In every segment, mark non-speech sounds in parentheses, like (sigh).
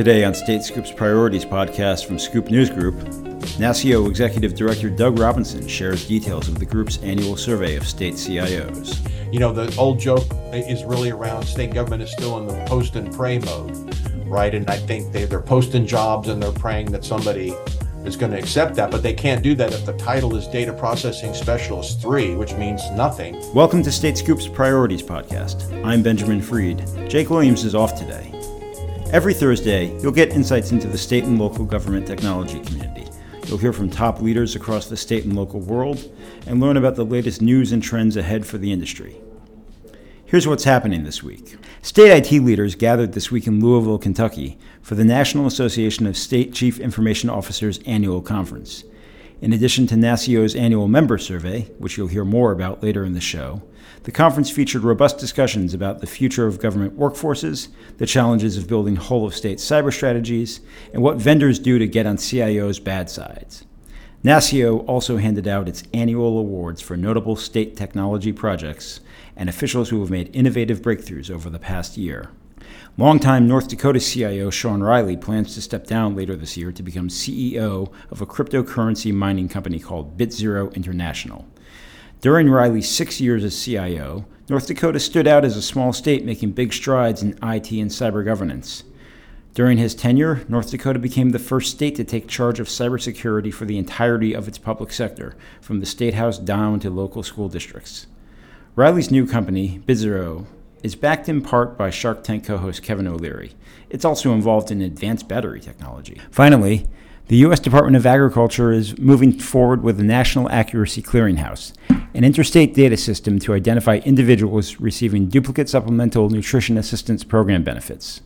Today on State Scoop's Priorities podcast from Scoop News Group, NASCIO Executive Director Doug Robinson shares details of the group's annual survey of state CIOs. You know, the old joke is really around state government is still in the post and pray mode, right? And I think they, they're posting jobs and they're praying that somebody is going to accept that, but they can't do that if the title is Data Processing Specialist 3, which means nothing. Welcome to State Scoop's Priorities podcast. I'm Benjamin Freed. Jake Williams is off today. Every Thursday, you'll get insights into the state and local government technology community. You'll hear from top leaders across the state and local world and learn about the latest news and trends ahead for the industry. Here's what's happening this week. State IT leaders gathered this week in Louisville, Kentucky for the National Association of State Chief Information Officers annual conference. In addition to NASCIO's annual member survey, which you'll hear more about later in the show, the conference featured robust discussions about the future of government workforces, the challenges of building whole of state cyber strategies, and what vendors do to get on CIO's bad sides. NASCIO also handed out its annual awards for notable state technology projects and officials who have made innovative breakthroughs over the past year. Longtime North Dakota CIO Shawn Riley plans to step down later this year to become CEO of a cryptocurrency mining company called BitZero International. During Riley's six years as CIO, North Dakota stood out as a small state making big strides in IT and cyber governance. During his tenure, North Dakota became the first state to take charge of cybersecurity for the entirety of its public sector, from the state house down to local school districts. Riley's new company, BitZero, is backed in part by Shark Tank co host Kevin O'Leary. It's also involved in advanced battery technology. Finally, the U.S. Department of Agriculture is moving forward with the National Accuracy Clearinghouse, an interstate data system to identify individuals receiving duplicate supplemental nutrition assistance program benefits.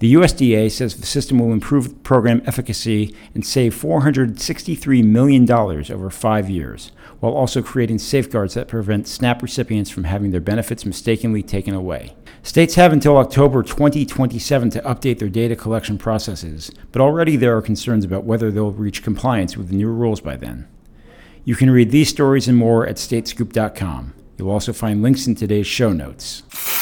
The USDA says the system will improve program efficacy and save $463 million over five years, while also creating safeguards that prevent SNAP recipients from having their benefits mistakenly taken away. States have until October 2027 to update their data collection processes, but already there are concerns about whether they'll reach compliance with the new rules by then. You can read these stories and more at statescoop.com. You'll also find links in today's show notes.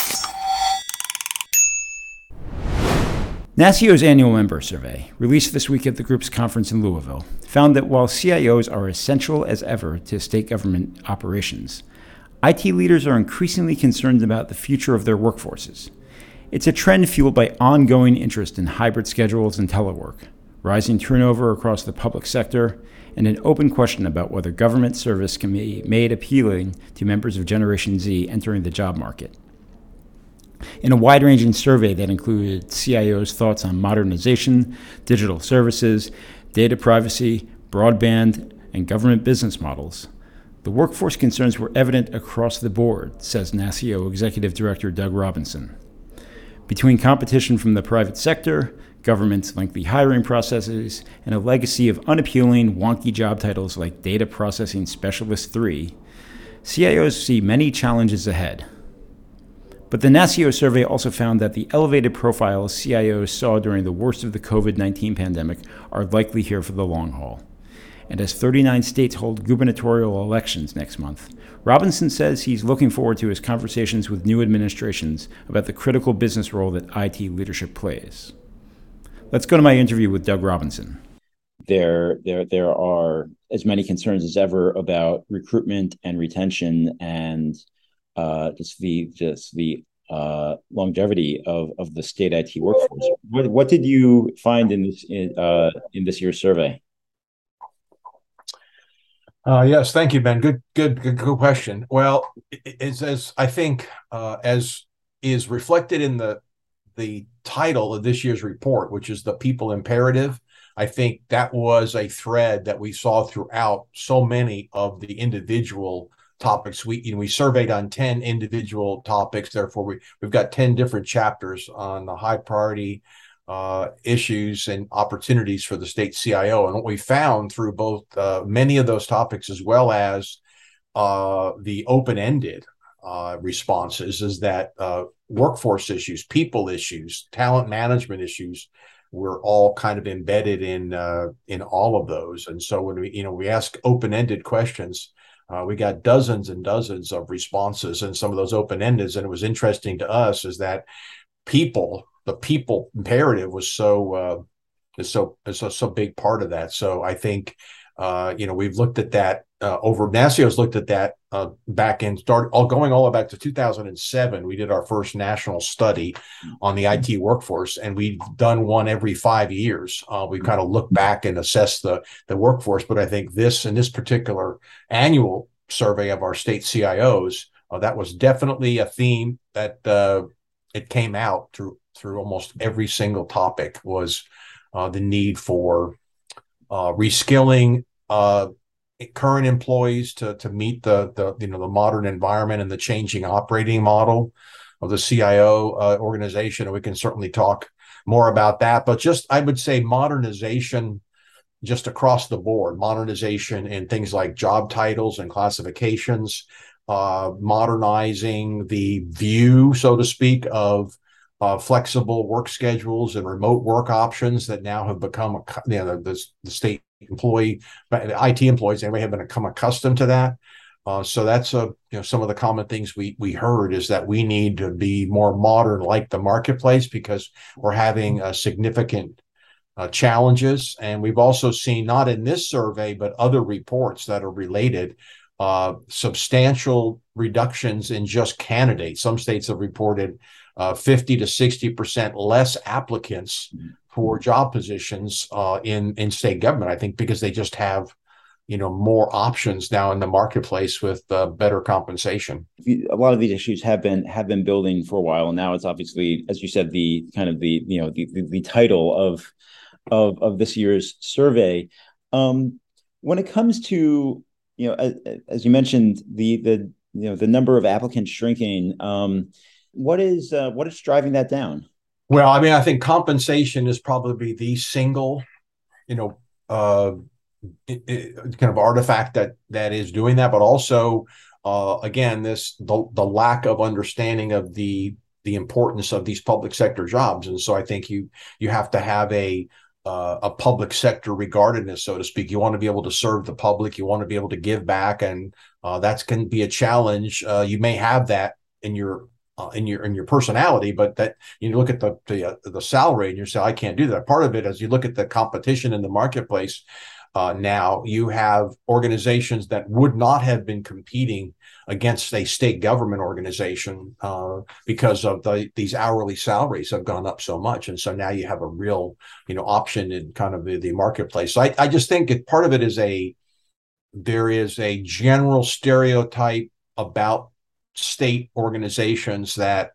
NASCIO's annual member survey, released this week at the group's conference in Louisville, found that while CIOs are essential as ever to state government operations, IT leaders are increasingly concerned about the future of their workforces. It's a trend fueled by ongoing interest in hybrid schedules and telework, rising turnover across the public sector, and an open question about whether government service can be made appealing to members of Generation Z entering the job market. In a wide ranging survey that included CIOs' thoughts on modernization, digital services, data privacy, broadband, and government business models, the workforce concerns were evident across the board, says NASCIO Executive Director Doug Robinson. Between competition from the private sector, government's lengthy hiring processes, and a legacy of unappealing, wonky job titles like Data Processing Specialist 3, CIOs see many challenges ahead. But the NASCIO survey also found that the elevated profiles CIOs saw during the worst of the COVID 19 pandemic are likely here for the long haul and as 39 states hold gubernatorial elections next month, Robinson says he's looking forward to his conversations with new administrations about the critical business role that IT leadership plays. Let's go to my interview with Doug Robinson. There, there, there are as many concerns as ever about recruitment and retention and uh, just the just the uh, longevity of, of the state IT workforce. What, what did you find in this in, uh, in this year's survey? Uh, yes, thank you, Ben. Good, good, good, good question. Well, it's as I think uh, as is reflected in the the title of this year's report, which is the people imperative. I think that was a thread that we saw throughout so many of the individual topics. We you know, we surveyed on 10 individual topics, therefore we, we've got 10 different chapters on the high priority uh, issues and opportunities for the state CIO. And what we found through both uh, many of those topics as well as uh, the open ended uh, responses is that uh, workforce issues, people issues, talent management issues were all kind of embedded in uh, in all of those. And so when we you know we ask open ended questions. We got dozens and dozens of responses and some of those open ended. And it was interesting to us is that people the people imperative was so uh, is so is a so big part of that. So I think uh, you know we've looked at that uh, over NASCIO's looked at that uh, back in start all going all the way back to 2007. We did our first national study on the IT workforce, and we've done one every five years. Uh, we kind of look back and assess the the workforce. But I think this in this particular annual survey of our state CIOs, uh, that was definitely a theme that uh, it came out through through almost every single topic was uh, the need for uh, reskilling uh, current employees to to meet the the you know the modern environment and the changing operating model of the CIO uh, organization. And we can certainly talk more about that. But just I would say modernization just across the board, modernization in things like job titles and classifications, uh, modernizing the view, so to speak, of uh, flexible work schedules and remote work options that now have become you know, the, the state employee, IT employees, anyway, have become accustomed to that. Uh, so that's a you know some of the common things we we heard is that we need to be more modern like the marketplace because we're having uh, significant uh, challenges and we've also seen not in this survey but other reports that are related uh, substantial reductions in just candidates. Some states have reported uh, 50 to 60 percent less applicants mm-hmm for job positions uh, in in state government. I think because they just have you know more options now in the marketplace with uh, better compensation. A lot of these issues have been have been building for a while, and now it's obviously, as you said, the kind of the you know the the, the title of of of this year's survey. Um, when it comes to you know, as, as, you mentioned, the the you know the number of applicants shrinking. Um, what is uh, what is driving that down? Well, I mean, I think compensation is probably the single, you know, uh, it, it, kind of artifact that that is doing that, but also, uh, again, this the the lack of understanding of the the importance of these public sector jobs, and so I think you you have to have a uh, a public sector regardedness, so to speak. You want to be able to serve the public. You want to be able to give back, and uh, that's can be a challenge. Uh, you may have that in your uh, in your in your personality, but that you look at the the, uh, the salary and you say, I can't do that. Part of it, as you look at the competition in the marketplace uh, now, you have organizations that would not have been competing against a state government organization uh, because of the these hourly salaries have gone up so much, and so now you have a real you know option in kind of the, the marketplace. So I, I just think it, part of it is a there is a general stereotype about state organizations that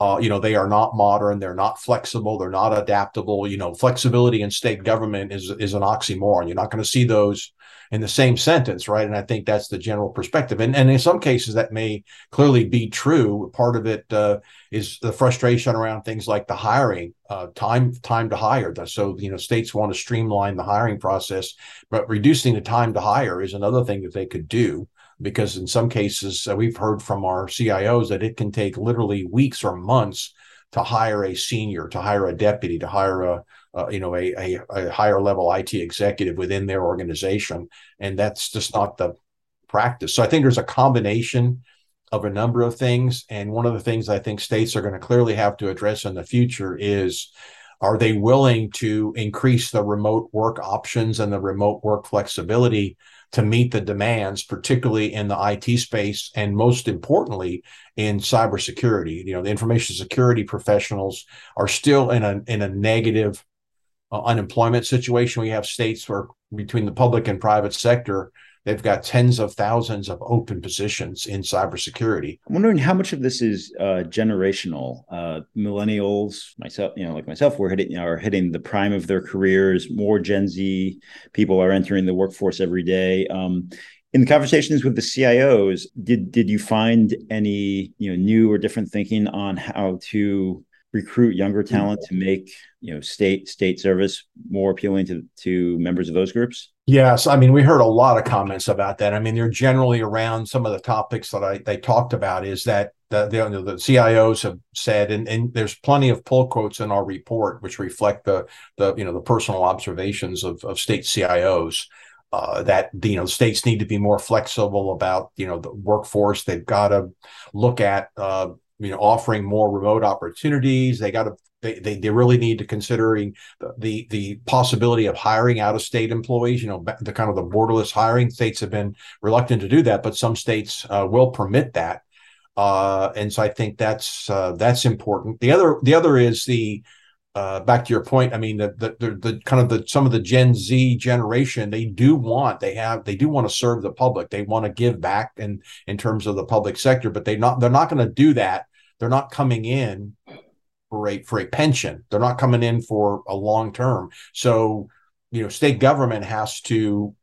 uh, you know they are not modern they're not flexible they're not adaptable. You know flexibility in state government is is an oxymoron. You're not going to see those in the same sentence right? And i think that's the general perspective. And, and in some cases that may clearly be true. Part of it uh, is the frustration around things like the hiring uh, time time to hire. So you know states want to streamline the hiring process but reducing the time to hire is another thing that they could do because in some cases uh, we've heard from our CIOs that it can take literally weeks or months to hire a senior, to hire a deputy, to hire a, you know a, a, a, higher level IT executive within their organization, and that's just not the practice. So I think there's a combination of a number of things, and one of the things I think states are going to clearly have to address in the future is. Are they willing to increase the remote work options and the remote work flexibility to meet the demands, particularly in the IT space, and most importantly, in cybersecurity. You know, the information security professionals are still in a in a negative uh, unemployment situation. We have states where between the public and private sector, They've got tens of thousands of open positions in cybersecurity. I'm wondering how much of this is uh, generational. Uh, millennials, myself, you know, like myself, we're hitting are hitting the prime of their careers. More Gen Z people are entering the workforce every day. Um, in the conversations with the CIOs, did did you find any you know new or different thinking on how to recruit younger talent to make you know state state service more appealing to to members of those groups? Yes, I mean we heard a lot of comments about that. I mean they're generally around some of the topics that I they talked about is that the the, the CIOs have said, and, and there's plenty of pull quotes in our report which reflect the the you know the personal observations of of state CIOs. Uh, that you know states need to be more flexible about you know the workforce. They've got to look at uh, you know offering more remote opportunities. They got to they, they, they really need to considering the, the, the possibility of hiring out of state employees. You know, the kind of the borderless hiring states have been reluctant to do that, but some states uh, will permit that. Uh, and so I think that's uh, that's important. The other the other is the uh, back to your point. I mean, the, the, the the kind of the some of the Gen Z generation they do want they have they do want to serve the public. They want to give back in in terms of the public sector, but they not they're not going to do that. They're not coming in for a for a pension. They're not coming in for a long term. So, you know, state government has to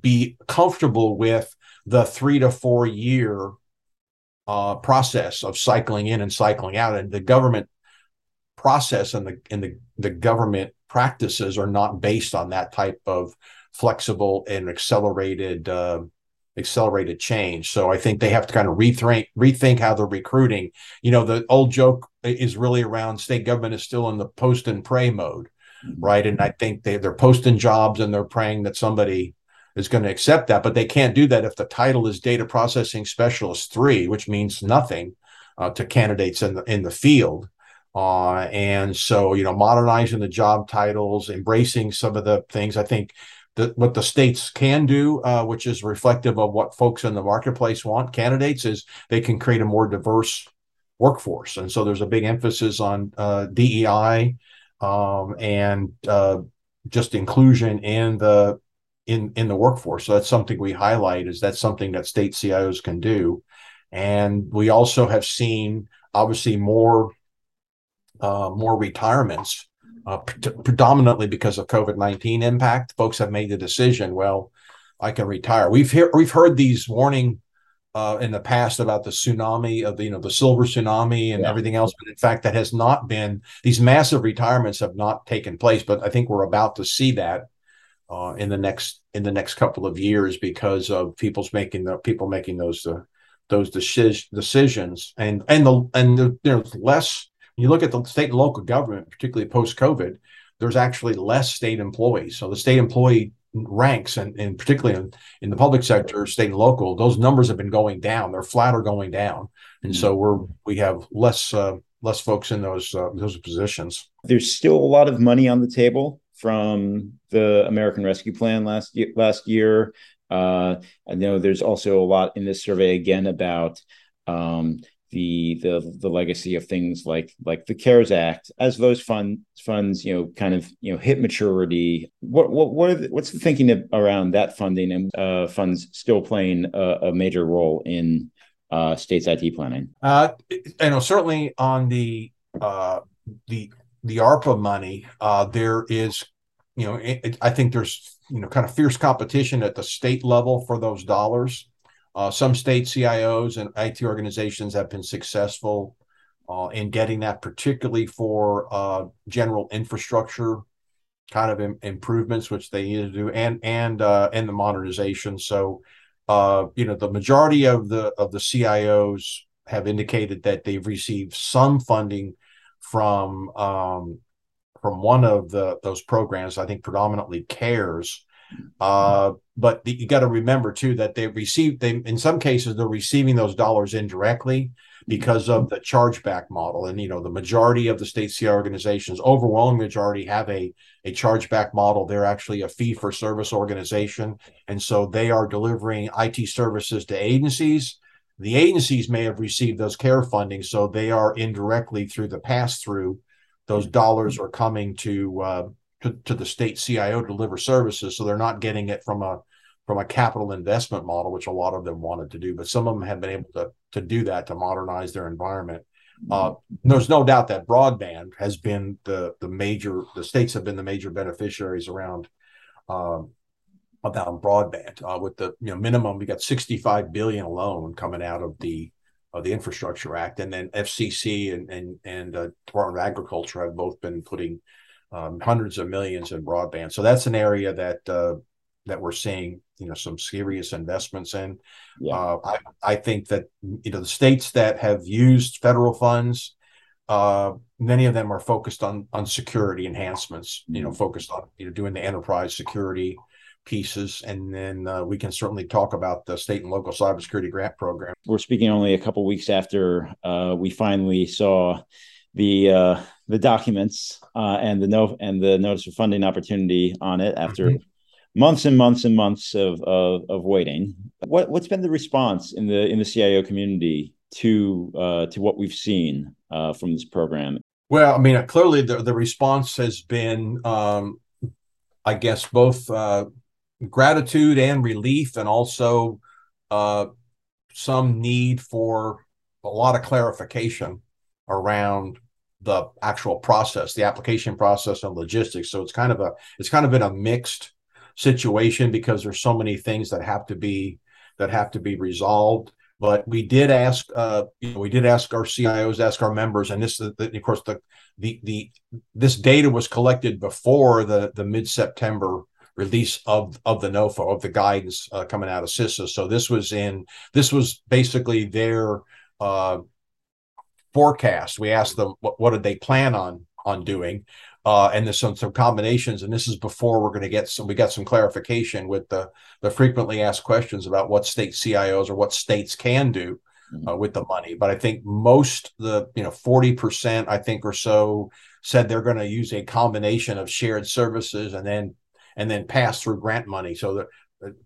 be comfortable with the three to four year uh, process of cycling in and cycling out, and the government process and the and the the government practices are not based on that type of flexible and accelerated uh, accelerated change. So I think they have to kind of rethink rethink how they're recruiting. You know, the old joke is really around state government is still in the post and pray mode, mm-hmm. right? And I think they they're posting jobs and they're praying that somebody is going to accept that, but they can't do that if the title is data processing specialist three, which means nothing uh, to candidates in the in the field. Uh, and so, you know, modernizing the job titles, embracing some of the things. I think that what the states can do, uh, which is reflective of what folks in the marketplace want, candidates, is they can create a more diverse workforce. And so there's a big emphasis on uh, DEI um, and uh, just inclusion in the in in the workforce. So that's something we highlight. Is that's something that state CIOs can do? And we also have seen obviously more uh, more retirements uh, pre- predominantly because of COVID nineteen impact. Folks have made the decision. Well, I can retire. We've heard we've heard these warning uh, in the past about the tsunami of the you know the silver tsunami and yeah. everything else, but in fact that has not been. These massive retirements have not taken place, but I think we're about to see that uh, in the next in the next couple of years because of people's making the people making those uh, those deci- decisions and and the and the, there's less you look at the state and local government, particularly post COVID, there's actually less state employees. So the state employee ranks, and, and particularly in, in the public sector, state and local, those numbers have been going down. They're flat or going down, and mm-hmm. so we're we have less uh, less folks in those uh, those positions. There's still a lot of money on the table from the American Rescue Plan last year, last year. Uh, I know there's also a lot in this survey again about um, the the the legacy of things like like the CARES Act as those fund funds you know kind of you know hit maturity. What what what the, what's the thinking of, around that funding and uh, funds still playing a, a major role in uh, states IT planning? Uh, you know, certainly on the uh, the the ARPA money, uh, there is you know it, I think there's you know kind of fierce competition at the state level for those dollars. Uh, some state CIOs and IT organizations have been successful uh, in getting that, particularly for uh, general infrastructure kind of Im- improvements, which they need to do, and and uh, and the modernization. So, uh, you know, the majority of the of the CIOs have indicated that they've received some funding from um, from one of the those programs. I think predominantly CARES uh, but the, you got to remember too that they receive they in some cases they're receiving those dollars indirectly because of the chargeback model. And you know the majority of the state CI organizations, overwhelming majority, have a a chargeback model. They're actually a fee for service organization, and so they are delivering IT services to agencies. The agencies may have received those care funding, so they are indirectly through the pass through. Those dollars are coming to uh, to, to the state CIO to deliver services. So they're not getting it from a from a capital investment model, which a lot of them wanted to do. But some of them have been able to to do that to modernize their environment. Uh, there's no doubt that broadband has been the the major the states have been the major beneficiaries around um, about broadband uh, with the you know minimum we got 65 billion alone coming out of the of the infrastructure act and then fcc and and and uh, department of agriculture have both been putting um, hundreds of millions in broadband. So that's an area that uh, that we're seeing, you know, some serious investments in. Yeah. Uh, I, I think that you know the states that have used federal funds, uh, many of them are focused on on security enhancements. You know, mm-hmm. focused on you know doing the enterprise security pieces, and then uh, we can certainly talk about the state and local cybersecurity grant program. We're speaking only a couple weeks after uh, we finally saw the uh, the documents uh, and the no and the notice of funding opportunity on it after mm-hmm. months and months and months of, of, of waiting. What what's been the response in the in the CIO community to uh, to what we've seen uh, from this program? Well, I mean, clearly the the response has been, um, I guess, both uh, gratitude and relief, and also uh, some need for a lot of clarification around the actual process, the application process and logistics. So it's kind of a it's kind of been a mixed situation because there's so many things that have to be that have to be resolved. But we did ask, uh, you know, we did ask our CIOs, ask our members, and this, the, of course, the the the this data was collected before the the mid September release of of the NOFO of the guidance uh, coming out of CISA. So this was in this was basically their uh, forecast. We asked them what, what did they plan on on doing, uh, and there's some some combinations. And this is before we're going to get some. We got some clarification with the the frequently asked questions about what state CIOs or what states can do mm-hmm. uh, with the money. But I think most the you know forty percent I think or so said they're going to use a combination of shared services and then and then pass through grant money. So that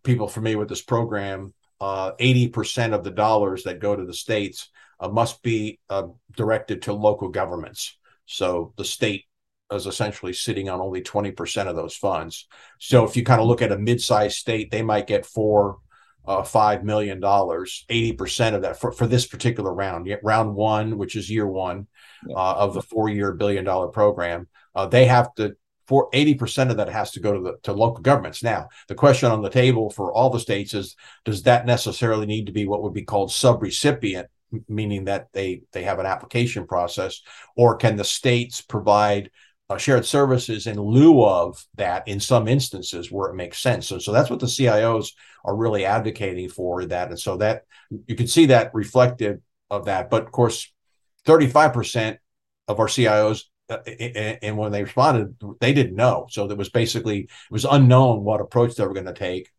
people familiar with this program, uh, eighty percent of the dollars that go to the states uh, must be uh, directed to local governments. So the state is essentially sitting on only 20% of those funds. So if you kind of look at a mid-sized state, they might get four, uh, five million dollars, 80% of that for, for this particular round, round one, which is year one uh, of the four-year billion dollar program. Uh, they have to for 80% of that has to go to the to local governments. Now, the question on the table for all the states is does that necessarily need to be what would be called subrecipient meaning that they they have an application process, or can the states provide uh, shared services in lieu of that in some instances where it makes sense. So, so that's what the CIOs are really advocating for that, and so that you can see that reflected of that. But of course, thirty five percent of our CIOs uh, and when they responded, they didn't know. So it was basically it was unknown what approach they were going to take.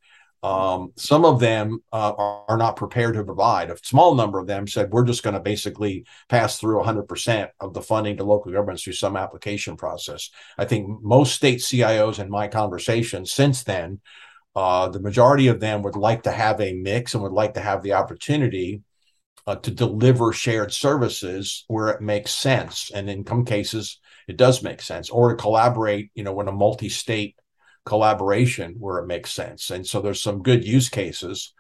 Um, some of them uh, are, are, not prepared to provide. A small number of them said, we're just going to basically pass through 100% of the funding to local governments through some application process. I think most state CIOs in my conversations since then, uh, the majority of them would like to have a mix and would like to have the opportunity uh, to deliver shared services where it makes sense. And in some cases, it does make sense, or to collaborate, you know, when a multi state collaboration where it makes sense. And so there's some good use cases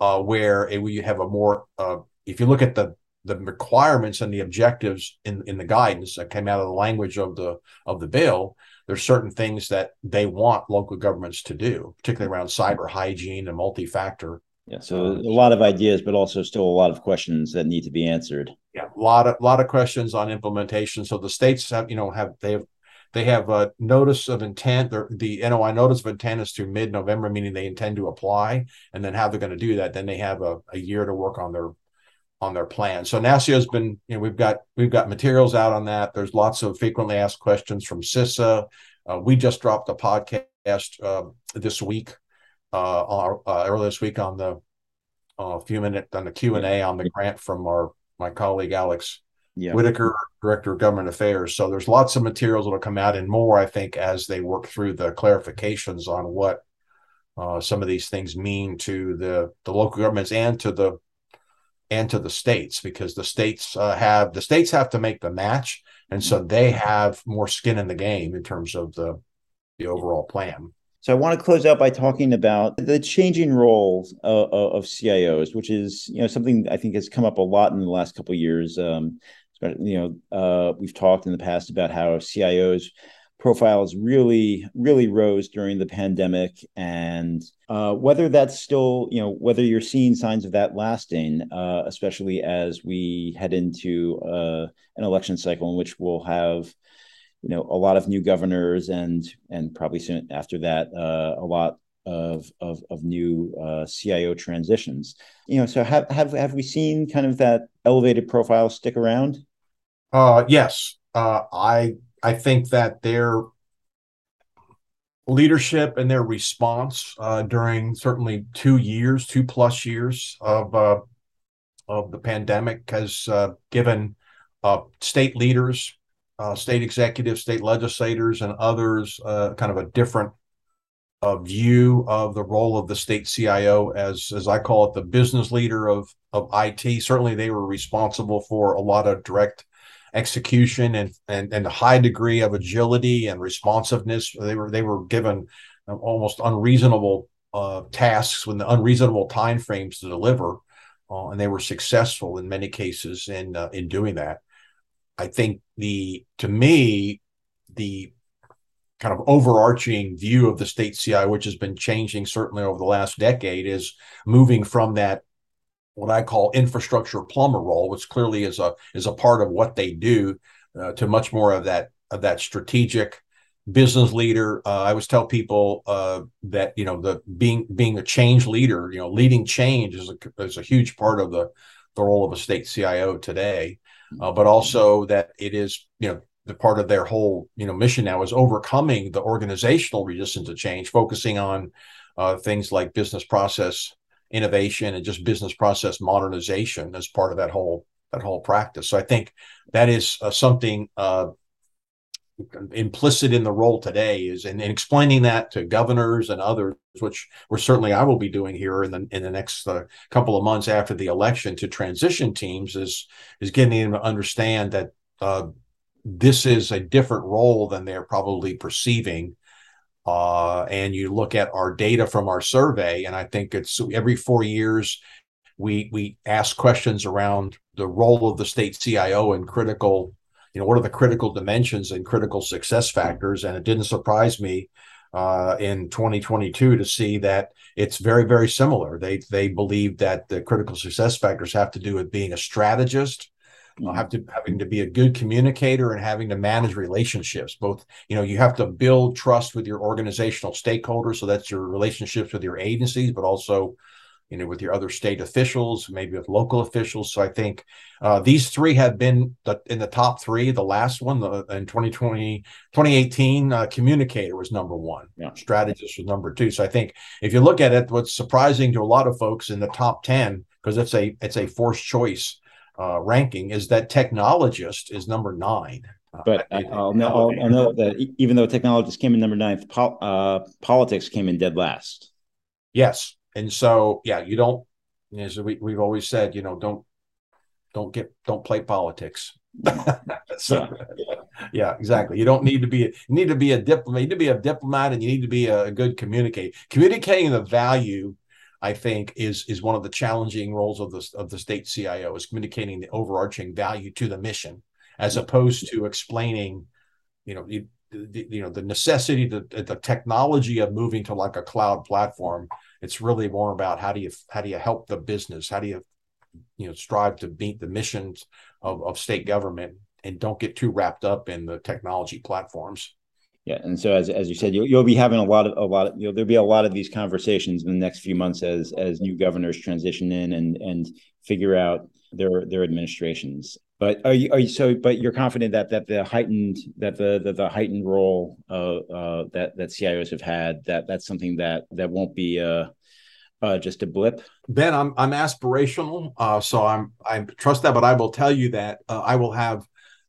uh, where it, we have a more, uh, if you look at the the requirements and the objectives in, in the guidance that came out of the language of the of the bill, there's certain things that they want local governments to do, particularly around cyber hygiene and multi-factor. Yeah, so a lot of ideas, but also still a lot of questions that need to be answered. Yeah, a lot of a lot of questions on implementation. So the states have, you know, have they have they have a notice of intent. The NOI notice of intent is through mid-November, meaning they intend to apply. And then how they're going to do that, then they have a, a year to work on their on their plan. So NASCIO has been, you know, we've got we've got materials out on that. There's lots of frequently asked questions from CISA. Uh, we just dropped a podcast uh, this week, uh, uh, earlier this week on the a few minute on the Q and A on the grant from our my colleague Alex yeah. Whitaker, Director of Government Affairs. So there's lots of materials that'll come out and more, I think, as they work through the clarifications on what uh, some of these things mean to the the local governments and to the and to the states because the states uh, have the states have to make the match and so they have more skin in the game in terms of the the overall plan so I want to close out by talking about the changing roles of, of, CIOs, which is you know something I think has come up a lot in the last couple of years. Um, you know, uh, we've talked in the past about how CIOs profiles really, really rose during the pandemic, and uh, whether that's still, you know, whether you're seeing signs of that lasting, uh, especially as we head into uh, an election cycle in which we'll have, you know, a lot of new governors and and probably soon after that, uh, a lot of of, of new uh, CIO transitions. You know, so have have have we seen kind of that elevated profile stick around? Uh, yes, uh, I I think that they're leadership and their response uh, during certainly two years, two plus years of uh, of the pandemic has uh, given uh, state leaders, uh, state executives, state legislators, and others uh, kind of a different view of the role of the state CIO as as I call it, the business leader of of IT. Certainly, they were responsible for a lot of direct execution and and and a high degree of agility and responsiveness. They were they were given almost unreasonable uh, tasks the unreasonable time frames to deliver, uh, and they were successful in many cases in uh, in doing that. I think the to me the kind of overarching view of the state CI, which has been changing certainly over the last decade, is moving from that what I call infrastructure plumber role, which clearly is a is a part of what they do, uh, to much more of that of that strategic business leader. Uh, I always tell people uh, that you know the being being a change leader, you know, leading change is a is a huge part of the the role of a state CIO today, uh, but also that it is you know the part of their whole you know mission now is overcoming the organizational resistance to change, focusing on uh, things like business process innovation and just business process modernization as part of that whole that whole practice. So I think that is uh, something uh, implicit in the role today is in, in, explaining that to governors and others, which we're certainly I will be doing here in the in the next uh, couple of months after the election to transition teams is is getting them to understand that uh, this is a different role than they're probably perceiving uh, and you look at our data from our survey, and I think it's every four years we we ask questions around the role of the state CIO and critical, you know, what are the critical dimensions and critical success factors? And it didn't surprise me uh, in 2022 to see that it's very very similar. They they believe that the critical success factors have to do with being a strategist, have to having to be a good communicator and having to manage relationships both you know you have to build trust with your organizational stakeholders so that's your relationships with your agencies but also you know with your other state officials maybe with local officials. So i think uh, these three have been the, in the top three. The last one the, in 2020 2018 uh, communicator was number one. Yeah. strategist was number two. So i think if you look at it what's surprising to a lot of folks in the top 10 because it's a it's a forced choice uh, ranking is that technologist is number nine. But uh, I'll, know, I'll, I'll, know that even though technologist came in number nine, pol- uh, politics came in dead last. Yes, and so yeah, you don't. As we we've always said, you know, don't don't get don't play politics. (laughs) so, yeah. yeah, exactly. You don't need to be you need to be a diplomat. You need to be a diplomat, and you need to be a, a good communicator. Communicating the value I think is is one of the challenging roles of the of the state CIO is communicating the overarching value to the mission, as mm-hmm. opposed to explaining, you know, you, the, you know the necessity, the the technology of moving to like a cloud platform. It's really more about how do you how do you help the business, how do you you know strive to meet the missions of, of state government, and don't get too wrapped up in the technology platforms. Yeah, and so as, as you said, you'll, you'll be having a lot of a lot of you know there'll be a lot of these conversations in the next few months as as new governors transition in and and figure out their their administrations. But are you are you so? But you're confident that that the heightened that the the, the heightened role uh, uh, that that CIOs have had that that's something that that won't be uh, uh just a blip. Ben, I'm I'm aspirational, uh, so I'm I trust that, but I will tell you that uh, I will have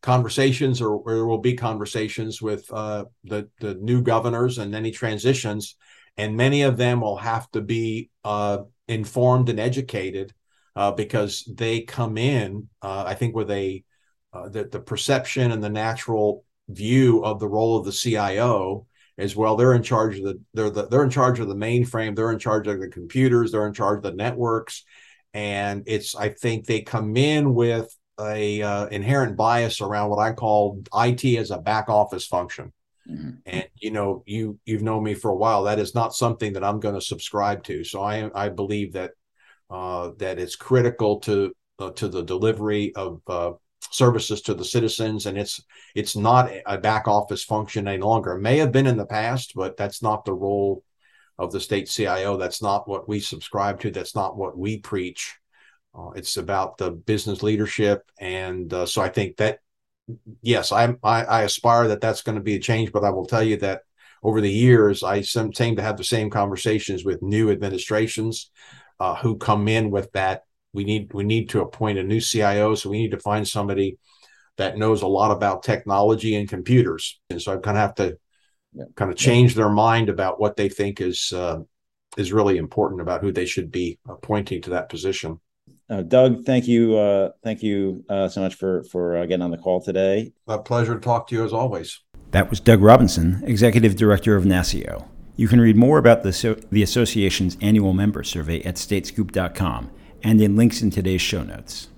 conversations or, or there will be conversations with uh, the, the new governors and any transitions. And many of them will have to be uh, informed and educated uh, because they come in, uh, I think, with a uh, the, the perception and the natural view of the role of the CIO as well. They're in charge of the they're the, they're in charge of the mainframe. They're in charge of the computers. They're in charge of the networks, and it's I think they come in with a uh, inherent bias around what I call IT as a back office function. Mm-hmm. And you know, you you've known me for a while. That is not something that I'm going to subscribe to. So I I believe that uh, that it's critical to uh, to the delivery of uh, services to the citizens, and it's it's not a back office function any longer. It may have been in the past, but that's not the role of the state CIO. That's not what we subscribe to. That's not what we preach. Uh, it's about the business leadership, and uh, so I think that yes, I, I I aspire that that's going to be a change. But I will tell you that over the years, I seem to have the same conversations with new administrations uh, who come in with that. We need we need to appoint a new CIO, so we need to find somebody that knows a lot about technology and computers. And so I kind of have to yeah. kind of change their mind about what they think is uh, is really important about who they should be appointing to that position. Uh, Doug, thank you, uh, thank you uh, so much for for uh, getting on the call today. A pleasure to talk to you as always. That was Doug Robinson, Executive Director of NASCIO. You can read more about the, so- the association's annual member survey at statescoop.com and in links in today's show notes.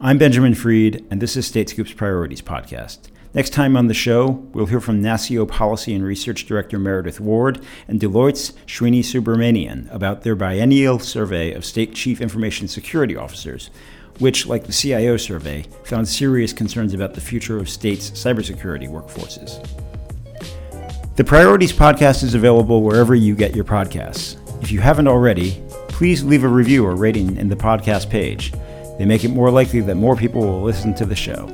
I'm Benjamin Freed, and this is Statescoop's Priorities Podcast. Next time on the show, we'll hear from NASCIO Policy and Research Director Meredith Ward and Deloitte's Srini Subramanian about their biennial survey of state chief information security officers, which, like the CIO survey, found serious concerns about the future of states' cybersecurity workforces. The Priorities Podcast is available wherever you get your podcasts. If you haven't already, please leave a review or rating in the podcast page. They make it more likely that more people will listen to the show.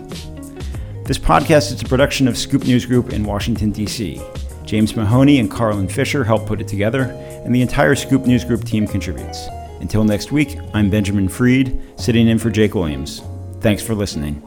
This podcast is a production of Scoop News Group in Washington, D.C. James Mahoney and Carlin Fisher help put it together, and the entire Scoop News Group team contributes. Until next week, I'm Benjamin Freed, sitting in for Jake Williams. Thanks for listening.